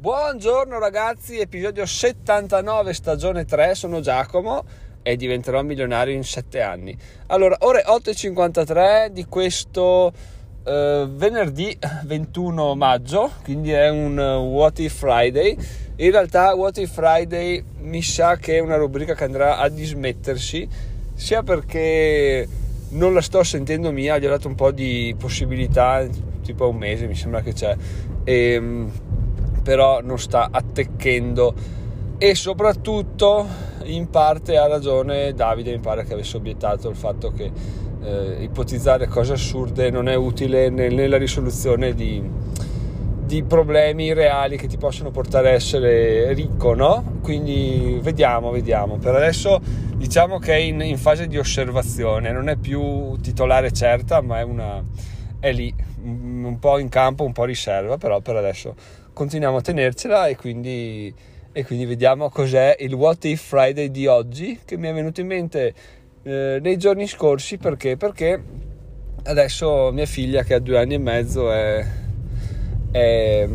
Buongiorno ragazzi, episodio 79, stagione 3, sono Giacomo e diventerò milionario in 7 anni. Allora, ore 8.53 di questo eh, venerdì 21 maggio, quindi è un uh, What If Friday. In realtà What If Friday mi sa che è una rubrica che andrà a dismettersi, sia perché non la sto sentendo mia, gli ho dato un po' di possibilità, tipo un mese mi sembra che c'è. E, ehm, però non sta attecchendo. E soprattutto in parte ha ragione Davide mi pare che avesse obiettato il fatto che eh, ipotizzare cose assurde non è utile nel, nella risoluzione di, di, problemi reali che ti possono portare a essere ricco no? quindi vediamo vediamo. Per adesso diciamo che è in, in fase di osservazione. Non è più titolare certa ma è una è lì. Un po' in campo un po' riserva però per adesso continuiamo a tenercela e quindi, e quindi vediamo cos'è il What If Friday di oggi che mi è venuto in mente eh, nei giorni scorsi perché? perché adesso mia figlia che ha due anni e mezzo è, è,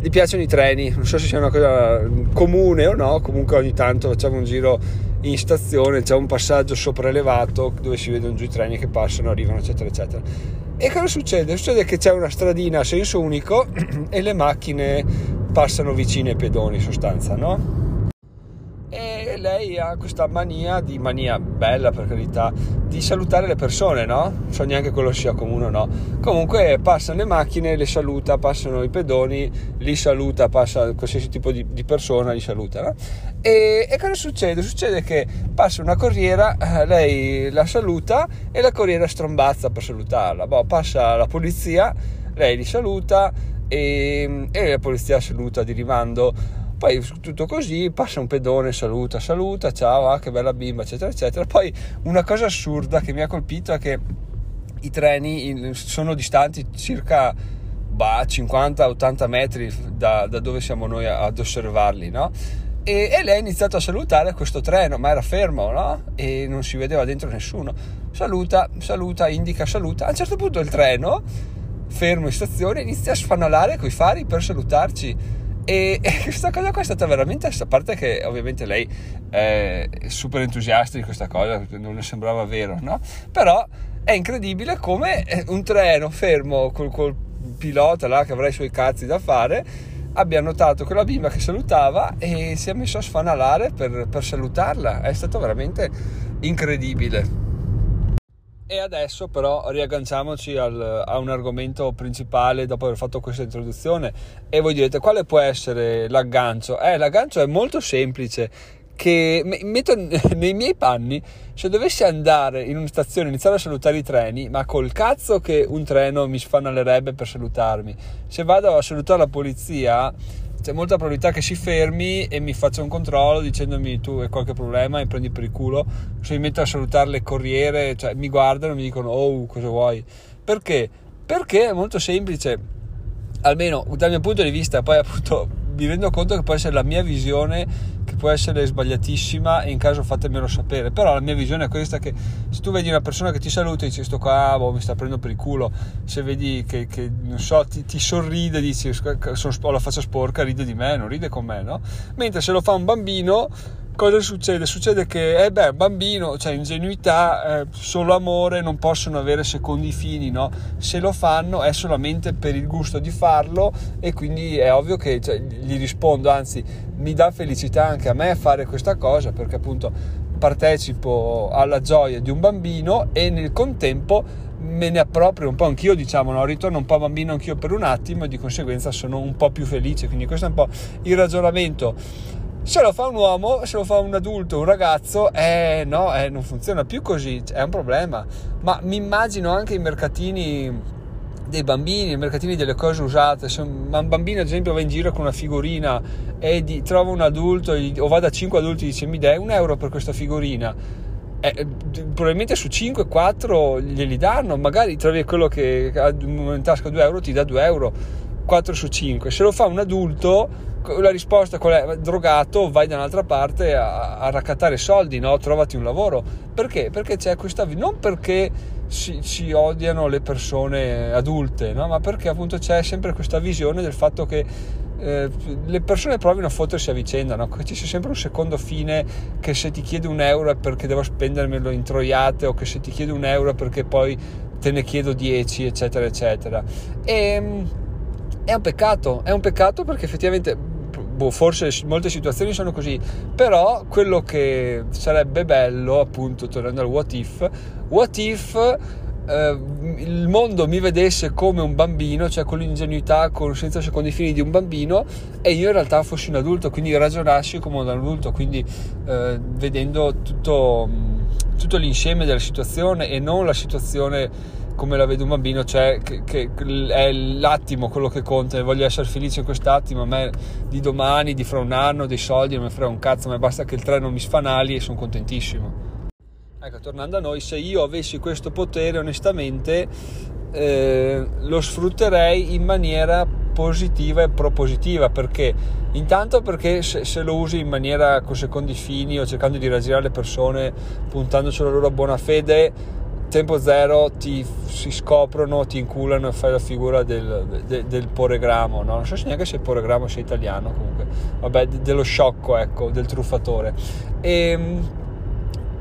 gli piacciono i treni non so se sia una cosa comune o no comunque ogni tanto facciamo un giro in stazione c'è un passaggio sopraelevato dove si vedono giù i treni che passano arrivano eccetera eccetera e cosa succede? Succede che c'è una stradina a senso unico e le macchine passano vicine ai pedoni in sostanza, no? Lei ha questa mania, di mania bella per carità, di salutare le persone, no? Non so neanche quello sia comune o no. Comunque passano le macchine, le saluta, passano i pedoni, li saluta, passa qualsiasi tipo di, di persona, li saluta, no? E, e, cosa succede? Succede che passa una corriera, eh, lei la saluta e la corriera strombazza per salutarla. Boh, passa la polizia, lei li saluta e, e la polizia saluta di rimando. Poi tutto così, passa un pedone, saluta, saluta, ciao, ah, che bella bimba, eccetera, eccetera. Poi una cosa assurda che mi ha colpito è che i treni sono distanti circa bah, 50-80 metri da, da, dove siamo noi ad osservarli, no? E, e, lei ha iniziato a salutare questo treno, ma era fermo, no? E non si vedeva dentro nessuno. Saluta, saluta, indica, saluta. A un certo punto il treno, fermo in stazione, inizia a sfanalare coi fari per salutarci. E, e, questa cosa qua è stata veramente, a parte che ovviamente lei è super entusiasta di questa cosa, non le sembrava vero, no? Però è incredibile come un treno fermo col, col pilota là che avrà i suoi cazzi da fare abbia notato quella bimba che salutava e si è messo a sfanalare per, per salutarla. È stato veramente incredibile. E adesso però riagganciamoci al, a un argomento principale dopo aver fatto questa introduzione e voi direte quale può essere l'aggancio? Eh, l'aggancio è molto semplice che metto nei miei panni se dovessi andare in una stazione e iniziare a salutare i treni ma col cazzo che un treno mi sfanalerebbe per salutarmi se vado a salutare la polizia c'è molta probabilità che si fermi e mi faccia un controllo dicendomi tu hai qualche problema e prendi per il culo. Se mi metto a salutare le corriere cioè mi guardano e mi dicono oh cosa vuoi? Perché? perché è molto semplice. Almeno dal mio punto di vista poi appunto mi rendo conto che può essere la mia visione che può essere sbagliatissima e in caso fatemelo sapere però la mia visione è questa che se tu vedi una persona che ti saluta e dici sto qua boh, mi sta prendendo per il culo se vedi che, che non so ti, ti sorride dici ho la faccia sporca ride di me non ride con me no? mentre se lo fa un bambino cosa succede? Succede che, eh beh, bambino, cioè ingenuità, eh, solo amore, non possono avere secondi fini, no? Se lo fanno è solamente per il gusto di farlo e quindi è ovvio che cioè, gli rispondo, anzi mi dà felicità anche a me fare questa cosa perché appunto partecipo alla gioia di un bambino e nel contempo me ne approprio un po' anch'io, diciamo, no? ritorno un po' bambino anch'io per un attimo e di conseguenza sono un po' più felice, quindi questo è un po' il ragionamento se lo fa un uomo, se lo fa un adulto, un ragazzo, eh no, eh, non funziona più così, è un problema. Ma mi immagino anche i mercatini dei bambini, i mercatini delle cose usate. Se un bambino, ad esempio, va in giro con una figurina e di, trova un adulto o va da 5 adulti e dice mi dai un euro per questa figurina. Eh, probabilmente su 5, 4 glieli danno, magari trovi quello che ha in tasca 2 euro, ti dà 2 euro, 4 su 5. Se lo fa un adulto la risposta qual è? Drogato, vai da un'altra parte a, a raccattare soldi, no? Trovati un lavoro. Perché? Perché c'è questa non perché si, si odiano le persone adulte, no? Ma perché appunto c'è sempre questa visione del fatto che eh, le persone provino a fottersi a vicenda, no? ci sia sempre un secondo fine che se ti chiede un euro è perché devo spendermelo in troiate o che se ti chiede un euro è perché poi te ne chiedo 10 eccetera eccetera e, ehm, è un peccato, è un peccato perché effettivamente boh, forse molte situazioni sono così, però quello che sarebbe bello, appunto, tornando al what if, what if eh, il mondo mi vedesse come un bambino, cioè con l'ingenuità, con, senza secondi fini di un bambino, e io in realtà fossi un adulto, quindi ragionassi come un adulto, quindi eh, vedendo tutto, tutto l'insieme della situazione e non la situazione come la vede un bambino, cioè che, che, è l'attimo quello che conta, voglio essere felice in quest'attimo, a me di domani, di fra un anno, dei soldi non mi frega un cazzo, ma basta che il treno mi sfanali e sono contentissimo. Ecco, tornando a noi, se io avessi questo potere, onestamente eh, lo sfrutterei in maniera positiva e propositiva perché intanto perché se, se, lo usi in maniera con secondi fini o cercando di raggirare le persone puntando sulla loro buona fede tempo zero ti si scoprono, ti inculano e fai la figura del, del, del poregramo, no? non so se neanche se il poregramo sia italiano comunque, vabbè dello sciocco ecco, del truffatore e ehm,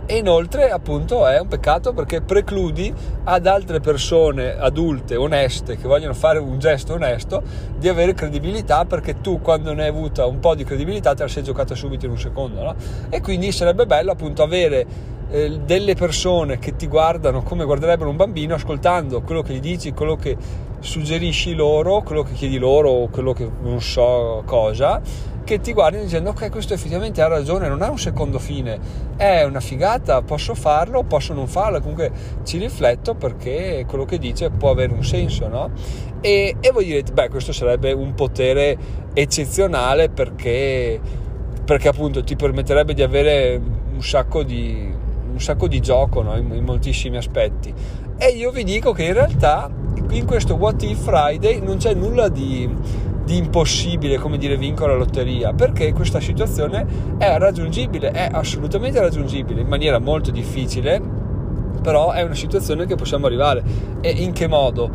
e inoltre appunto è un peccato perché precludi ad altre persone adulte, oneste, che vogliono fare un gesto onesto, di avere credibilità perché tu quando ne hai avuta un po' di credibilità te la sei giocata subito in un secondo, no? E quindi sarebbe bello appunto avere eh, delle persone che ti guardano come guarderebbero un bambino ascoltando quello che gli dici, quello che suggerisci loro, quello che chiedi loro o quello che non so cosa che ti guardano dicendo ok questo effettivamente ha ragione non ha un secondo fine è una figata posso farlo posso non farlo comunque ci rifletto perché quello che dice può avere un senso no? e, e voi direte beh questo sarebbe un potere eccezionale perché, perché appunto ti permetterebbe di avere un sacco di, un sacco di gioco no? in, in moltissimi aspetti e io vi dico che in realtà in questo What If Friday non c'è nulla di di impossibile come dire vincere la lotteria perché questa situazione è raggiungibile è assolutamente raggiungibile in maniera molto difficile però è una situazione che possiamo arrivare e in che modo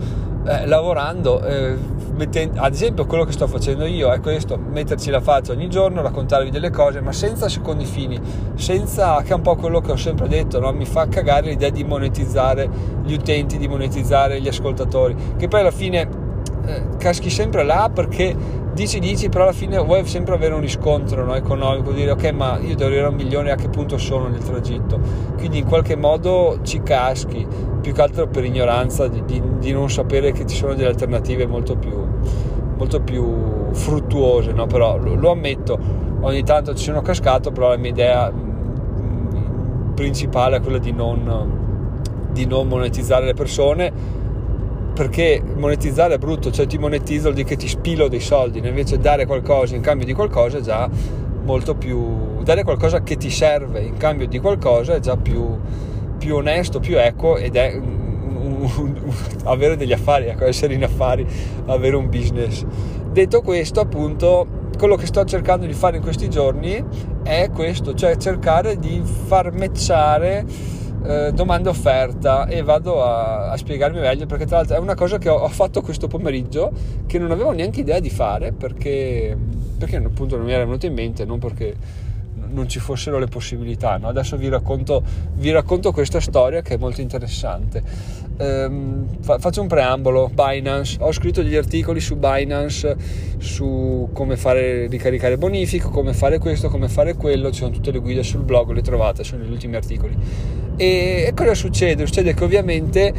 eh, lavorando eh, mettendo, ad esempio quello che sto facendo io è questo metterci la faccia ogni giorno raccontarvi delle cose ma senza secondi fini senza che è un po' quello che ho sempre detto no? mi fa cagare l'idea di monetizzare gli utenti di monetizzare gli ascoltatori che poi alla fine eh, caschi sempre là perché dici dici però alla fine vuoi sempre avere un riscontro no, economico dire ok ma io devo arrivare a un milione a che punto sono nel tragitto quindi in qualche modo ci caschi più che altro per ignoranza di, di, di non sapere che ci sono delle alternative molto più, molto più fruttuose no? però lo, lo ammetto ogni tanto ci sono cascato però la mia idea mm, principale è quella di non, di non monetizzare le persone perché monetizzare è brutto, cioè ti monetizzo vuol dire che ti spilo dei soldi, invece dare qualcosa in cambio di qualcosa è già molto più... dare qualcosa che ti serve in cambio di qualcosa è già più, più onesto, più equo ed è un, un, avere degli affari, ecco, essere in affari, avere un business. Detto questo, appunto, quello che sto cercando di fare in questi giorni è questo, cioè cercare di far matchare eh, domanda offerta e vado a, a, spiegarmi meglio perché tra l'altro è una cosa che ho, ho, fatto questo pomeriggio che non avevo neanche idea di fare perché, perché appunto non mi era venuto in mente non perché non ci fossero le possibilità. No? Adesso vi racconto, vi racconto, questa storia che è molto interessante. Ehm, fa, faccio un preambolo. Binance. Ho scritto degli articoli su Binance su come fare ricaricare bonifico, come fare questo, come fare quello. Ci sono tutte le guide sul blog, le trovate, sono gli ultimi articoli. E, e cosa succede? Succede che ovviamente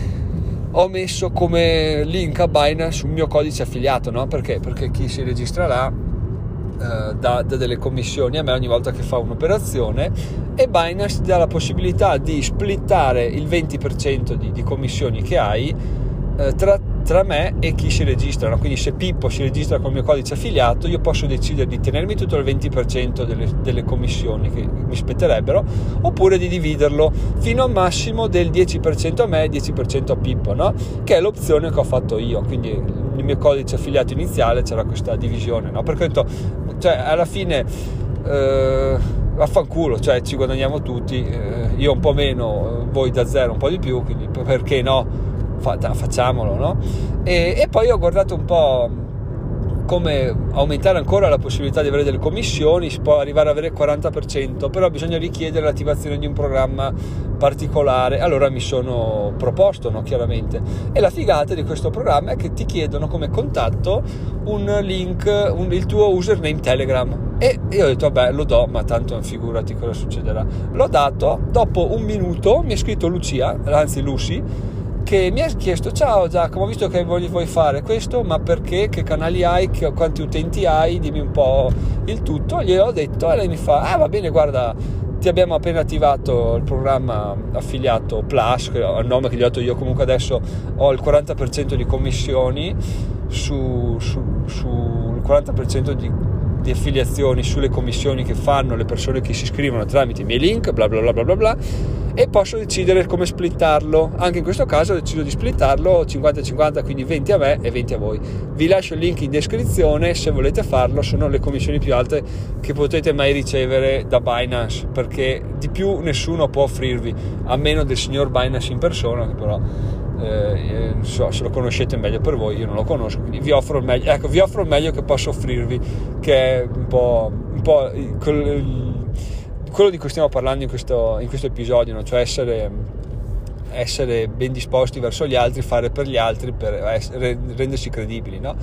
ho messo come link a Binance un mio codice affiliato, no? Perché? Perché chi si registra là eh, dà, dà, delle commissioni a me ogni volta che fa un'operazione e Binance ti dà la possibilità di splittare il 20% di, di commissioni che hai eh, tra, tra, me e chi si registra. Quindi se Pippo si registra con il mio codice affiliato, io posso decidere di tenermi tutto il 20% delle, delle commissioni che mi spetterebbero, oppure di dividerlo fino a un massimo del 10% a me e 10% a Pippo, no? che è l'opzione che ho fatto io. Quindi nel mio codice affiliato iniziale c'era questa divisione. No? Perché cioè, alla fine... Eh, vaffanculo, cioè ci guadagniamo tutti, eh, io un po' meno, voi da zero un po' di più, quindi perché no? facciamolo, no? E, e, poi ho guardato un po' come aumentare ancora la possibilità di avere delle commissioni, si può arrivare ad avere il 40%, però bisogna richiedere l'attivazione di un programma particolare. Allora mi sono proposto, no, chiaramente. E la figata di questo programma è che ti chiedono come contatto un link, un, il tuo username Telegram. E io ho detto, vabbè, lo do, ma tanto figurati cosa succederà. L'ho dato, dopo un minuto mi ha scritto Lucia, anzi Lucy, che mi ha chiesto ciao Giacomo, visto che vuoi fare questo, ma perché, che canali hai, quanti utenti hai, dimmi un po' il tutto, gliel'ho detto e lei mi fa, ah va bene guarda, ti abbiamo appena attivato il programma affiliato Plus, che il nome che gli ho dato io, comunque adesso ho il 40% di commissioni su, su, su il 40% di di affiliazioni sulle commissioni che fanno le persone che si iscrivono tramite i miei link, bla bla bla bla bla bla e posso decidere come splittarlo. Anche in questo caso ho deciso di splittarlo 50-50, quindi 20 a me e 20 a voi. Vi lascio il link in descrizione se volete farlo, sono le commissioni più alte che potete mai ricevere da Binance, perché di più nessuno può offrirvi, a meno del signor Binance in persona, che però eh, so, se lo conoscete meglio per voi, io non lo conosco, quindi vi offro il meglio, ecco, vi offro il meglio che posso offrirvi, che è un po', un po quello di cui stiamo parlando in questo, in questo episodio, no? cioè essere, essere, ben disposti verso gli altri, fare per gli altri per essere, rendersi credibili. No?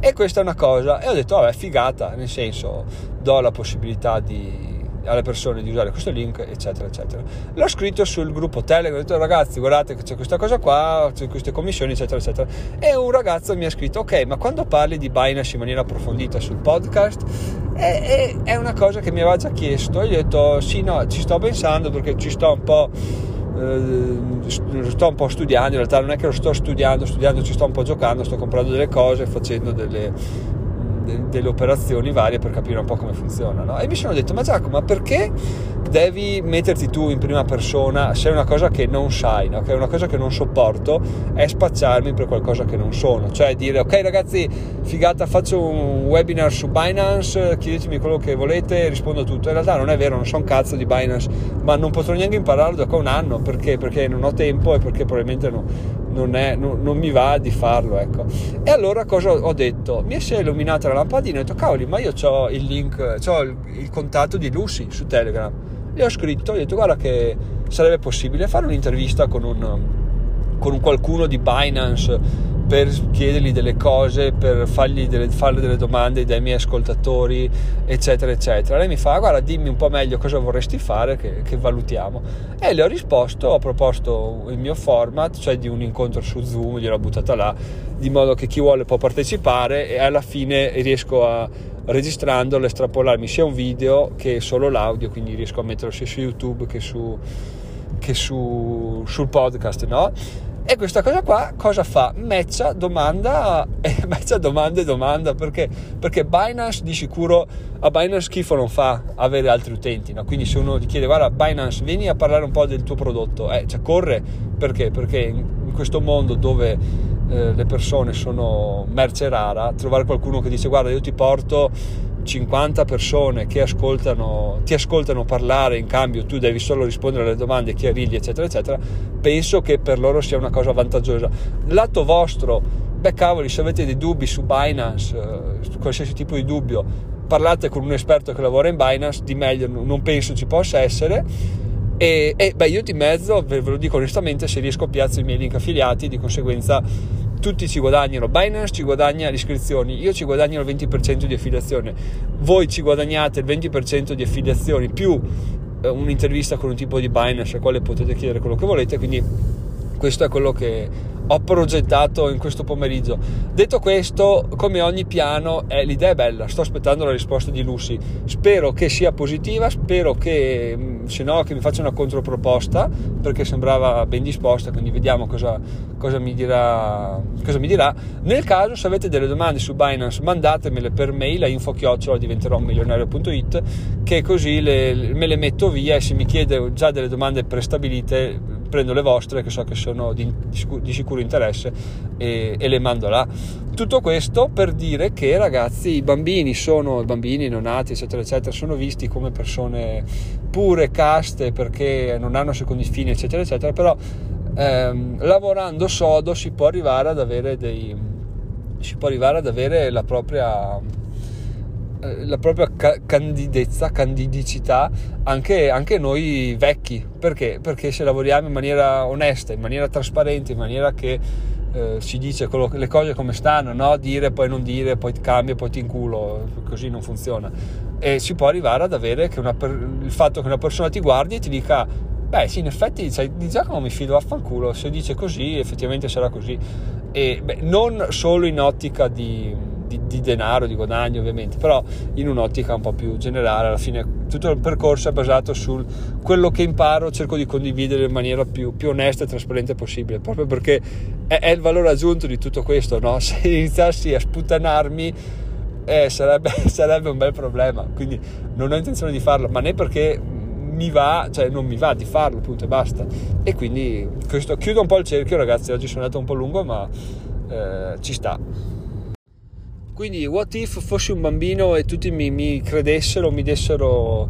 E questa è una cosa, e ho detto, vabbè, figata, nel senso, do la possibilità di alle persone di usare questo link, eccetera, eccetera. L'ho scritto sul gruppo Telegram, ho detto ragazzi, guardate che c'è questa cosa qua, c'è queste commissioni, eccetera, eccetera. E un ragazzo mi ha scritto, ok, ma quando parli di Binance in maniera approfondita sul podcast, è, è, è una cosa che mi aveva già chiesto. E gli ho detto, sì, no, ci sto pensando perché ci sto un po' eh, sto un po' studiando, in realtà non è che lo sto studiando, studiando ci sto un po' giocando, sto comprando delle cose, facendo delle, delle operazioni varie per capire un po' come funziona. No? E mi sono detto, ma Giacomo, ma perché devi metterti tu in prima persona se è una cosa che non sai, no? che è una cosa che non sopporto, è spacciarmi per qualcosa che non sono. Cioè dire, ok ragazzi, figata, faccio un webinar su Binance, chiedetemi quello che volete, rispondo a tutto. In realtà non è vero, non so un cazzo di Binance, ma non potrò neanche impararlo da qua un anno, perché? Perché non ho tempo e perché probabilmente non, non, è, non, non, mi va di farlo, ecco. E allora cosa ho detto? Mi si è illuminata la lampadina e ho detto, cavoli, ma io ho il link, ho il, il, contatto di Lucy su Telegram. Le ho scritto, ho detto, guarda che sarebbe possibile fare un'intervista con un, con un qualcuno di Binance per chiedergli delle cose, per fargli delle, farle delle domande dai miei ascoltatori, eccetera, eccetera. Lei mi fa: Guarda, dimmi un po' meglio cosa vorresti fare, che, che valutiamo. E le ho risposto, ho proposto il mio format, cioè di un incontro su Zoom, gliel'ho buttata là, di modo che chi vuole può partecipare e alla fine riesco a registrandolo, estrapolarmi sia un video che solo l'audio, quindi riesco a metterlo sia su YouTube che, su, che su, sul podcast, no? E questa cosa qua cosa fa? Matcha domanda, eh, matcha domanda e domanda perché? Perché Binance di sicuro a Binance schifo non fa avere altri utenti, no? quindi se uno ti chiede guarda Binance vieni a parlare un po' del tuo prodotto, eh, cioè corre perché? Perché in questo mondo dove eh, le persone sono merce rara, trovare qualcuno che dice guarda io ti porto 50 persone che ascoltano, ti ascoltano parlare in cambio tu devi solo rispondere alle domande, chiarirgli eccetera eccetera penso che per loro sia una cosa vantaggiosa. Lato vostro beh cavoli se avete dei dubbi su Binance eh, qualsiasi tipo di dubbio parlate con un esperto che lavora in Binance di meglio non penso ci possa essere. E, e beh io di mezzo ve, lo dico onestamente se riesco piazzo i miei link affiliati di conseguenza tutti ci guadagnano, Binance ci guadagna le iscrizioni, io ci guadagno il 20% di affiliazione, voi ci guadagnate il 20% di affiliazioni più eh, un'intervista con un tipo di Binance al quale potete chiedere quello che volete, quindi questo è quello che ho progettato in questo pomeriggio. Detto questo, come ogni piano, eh, l'idea è bella, sto aspettando la risposta di Lucy. Spero che sia positiva, spero che mm, se no che mi faccia una controproposta, perché sembrava ben disposta, quindi vediamo cosa, cosa, mi, dirà, cosa mi dirà. Nel caso, se avete delle domande su Binance, mandatemele per mail a info-chiocciola diventerò milionario.it, che così le, me le metto via e se mi chiede già delle domande prestabilite prendo le vostre che so che sono di, di sicuro interesse e, e, le mando là. Tutto questo per dire che ragazzi i bambini sono, i bambini non nati eccetera eccetera sono visti come persone pure, caste perché non hanno secondi fini eccetera eccetera però ehm, lavorando sodo si può arrivare ad avere dei si può arrivare ad avere la propria la propria ca- candidezza, candidicità anche, anche, noi vecchi. Perché? Perché se lavoriamo in maniera onesta, in maniera trasparente, in maniera che eh, si dice quello, le cose come stanno, no? dire poi non dire, poi cambia, poi ti inculo, così non funziona. E si può arrivare ad avere per- il fatto che una persona ti guardi e ti dica beh sì in effetti cioè, di Giacomo mi fido vaffanculo se dice così effettivamente sarà così e beh, non solo in ottica di di, di, denaro, di guadagno ovviamente, però in un'ottica un po' più generale, alla fine tutto il percorso è basato su quello che imparo, cerco di condividere in maniera più, più onesta e trasparente possibile, proprio perché è, è, il valore aggiunto di tutto questo, no? se iniziassi a sputtanarmi eh, sarebbe, sarebbe un bel problema, quindi non ho intenzione di farlo, ma né perché mi va, cioè non mi va di farlo, punto e basta. E quindi questo chiudo un po' il cerchio, ragazzi. Oggi sono andato un po' lungo, ma eh, ci sta. Quindi, what if fossi un bambino e tutti mi, mi credessero, mi dessero,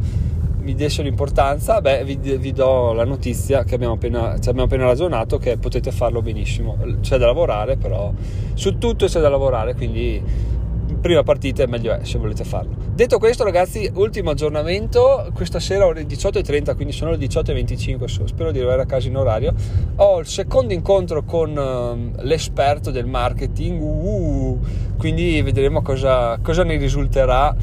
mi dessero importanza? Beh, vi, vi, do la notizia che abbiamo appena, ci abbiamo appena ragionato che potete farlo benissimo. C'è da lavorare, però su tutto c'è da lavorare, quindi prima partita è meglio è se volete farlo. Detto questo, ragazzi, ultimo aggiornamento. Questa sera ore 18.30, quindi sono le 18.25. Spero di arrivare a casa in orario. Ho il secondo incontro con uh, l'esperto del marketing. Uh, quindi vedremo cosa, cosa ne risulterà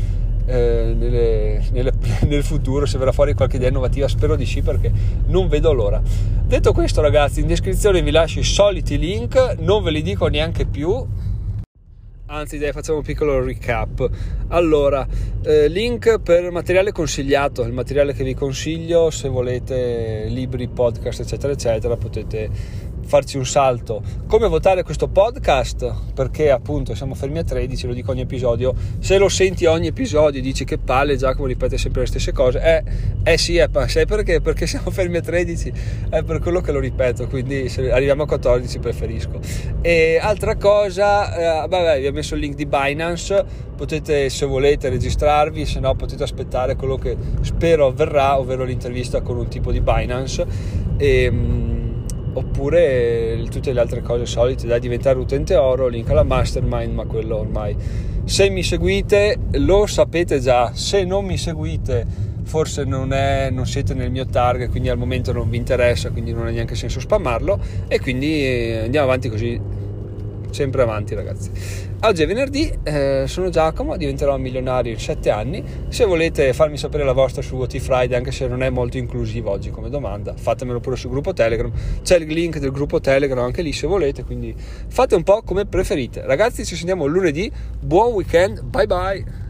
eh, nelle, nelle, nel futuro se verrà fuori qualche idea innovativa spero di sì perché non vedo l'ora detto questo ragazzi in descrizione vi lascio i soliti link non ve li dico neanche più anzi dai facciamo un piccolo recap. Allora eh, link per materiale consigliato il materiale che vi consiglio se volete libri podcast eccetera eccetera potete farci un salto. Come votare questo podcast? Perché appunto siamo fermi a 13, lo dico ogni episodio. Se lo senti ogni episodio dici che palle, Giacomo ripete sempre le stesse cose. Eh, eh sì, eh, sai perché? Perché siamo fermi a 13, è per quello che lo ripeto, quindi se arriviamo a 14 preferisco. E altra cosa, eh, vabbè, vi ho messo il link di Binance, potete se volete registrarvi, se no potete aspettare quello che spero avverrà, ovvero l'intervista con un tipo di Binance. E, ehm, oppure tutte le altre cose solite da diventare utente oro, link alla mastermind, ma quello ormai. Se mi seguite lo sapete già, se non mi seguite forse non, è, non siete nel mio target, quindi al momento non vi interessa, quindi non ha neanche senso spammarlo. E quindi eh, andiamo avanti così sempre avanti ragazzi. Oggi è venerdì, eh, sono Giacomo, diventerò milionario in 7 anni. Se volete farmi sapere la vostra su WT Friday, anche se non è molto inclusivo oggi come domanda, fatemelo pure sul gruppo Telegram. C'è il link del gruppo Telegram anche lì se volete, quindi fate un po' come preferite. Ragazzi, ci sentiamo lunedì. Buon weekend, bye bye.